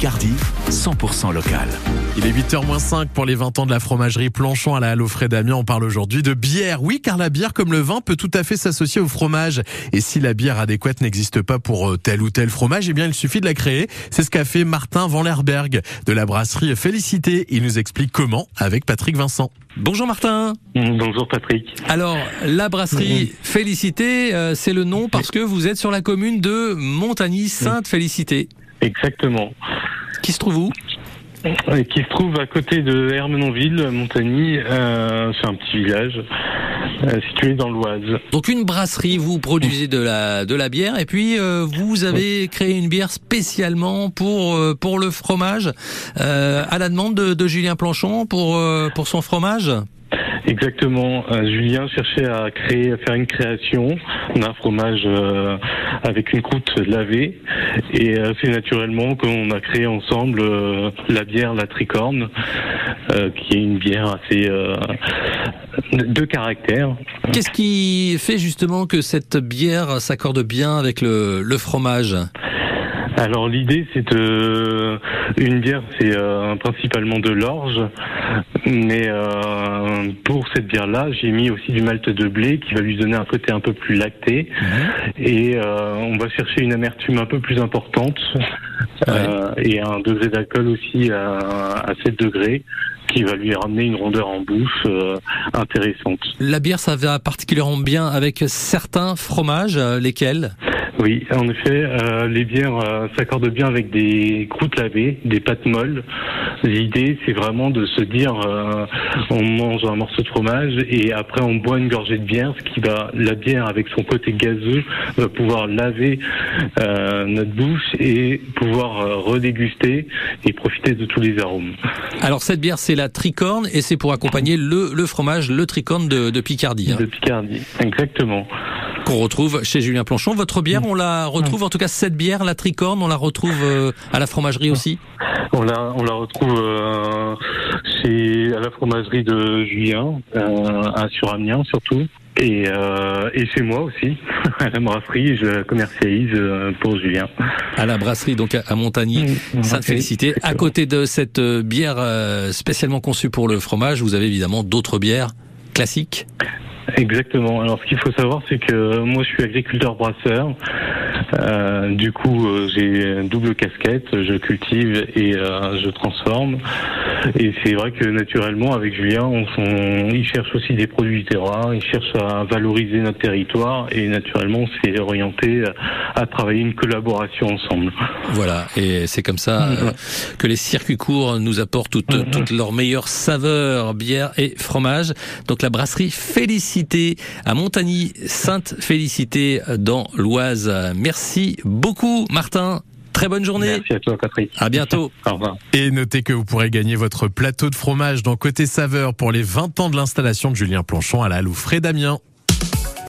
Picardie, 100% local. Il est 8h-5 pour les 20 ans de la fromagerie Planchon à la Halle Frais Damien. On parle aujourd'hui de bière. Oui, car la bière, comme le vin, peut tout à fait s'associer au fromage. Et si la bière adéquate n'existe pas pour euh, tel ou tel fromage, eh bien, il suffit de la créer. C'est ce qu'a fait Martin Van Lerberg de la brasserie Félicité. Il nous explique comment avec Patrick Vincent. Bonjour Martin. Bonjour Patrick. Alors, la brasserie Félicité, euh, c'est le nom parce que vous êtes sur la commune de Montagny-Sainte-Félicité. Exactement. Qui se trouve où? Euh, Qui se trouve à côté de Hermenonville, Montagny. Euh, c'est un petit village euh, situé dans l'Oise. Donc une brasserie, vous produisez de la de la bière et puis euh, vous avez créé une bière spécialement pour euh, pour le fromage euh, à la demande de, de Julien Planchon pour euh, pour son fromage? Exactement. Euh, Julien cherchait à créer, à faire une création d'un fromage euh, avec une croûte lavée, et euh, c'est naturellement qu'on a créé ensemble euh, la bière La Tricorne, euh, qui est une bière assez de caractère. Qu'est-ce qui fait justement que cette bière s'accorde bien avec le, le fromage? Alors l'idée c'est de une bière c'est euh, principalement de l'orge, mais euh, pour cette bière là j'ai mis aussi du malt de blé qui va lui donner un côté un peu plus lacté. Et euh, on va chercher une amertume un peu plus importante euh, et un degré d'alcool aussi à, à 7 degrés qui va lui ramener une rondeur en bouche euh, intéressante. La bière, ça va particulièrement bien avec certains fromages, euh, lesquels? Oui, en effet, euh, les bières euh, s'accordent bien avec des croûtes lavées, des pâtes molles. L'idée, c'est vraiment de se dire, euh, on mange un morceau de fromage et après on boit une gorgée de bière, ce qui va, la bière avec son côté gazeux, va pouvoir laver notre bouche et pouvoir redéguster et profiter de tous les arômes. Alors cette bière, c'est la tricorne et c'est pour accompagner le, le fromage, le tricorne de, de Picardie, hein, De Picardie, exactement. Qu'on retrouve chez Julien Planchon. Votre bière, on la retrouve, en tout cas cette bière, la tricorne, on la retrouve euh, à la fromagerie aussi? On la, on la retrouve euh, chez, à la fromagerie de Julien, euh, à sur Amiens surtout. Et, euh, et chez moi aussi, à la brasserie, je la commercialise pour Julien. à la brasserie, donc à- à Montagny, Mm, Sainte-Félicité. À exactement. côté de cette bière spécialement conçue pour le fromage, vous avez évidemment d'autres bières classiques? Exactement. Alors, ce qu'il faut savoir, c'est que moi, je suis agriculteur brasseur. Euh, du coup, euh, j'ai une double casquette. Je cultive et euh, je transforme. Et c'est vrai que naturellement, avec Julien, on, on- il cherche aussi des produits du terroir. Il cherche à valoriser notre territoire. Et naturellement, on s'est orienté à travailler une collaboration ensemble. Voilà, et c'est comme ça euh, que les circuits courts nous apportent toutes, toutes leurs meilleures saveurs, bière et fromage. Donc la brasserie Félicité à Montagny, Sainte Félicité dans l'Oise. Merci beaucoup Martin. Très bonne journée. Merci à toi, Patrick. À bientôt. Au revoir. Et notez que vous pourrez gagner votre plateau de fromage dans Côté Saveur pour les 20 ans de l'installation de Julien Planchon à la Halle Frais Damien.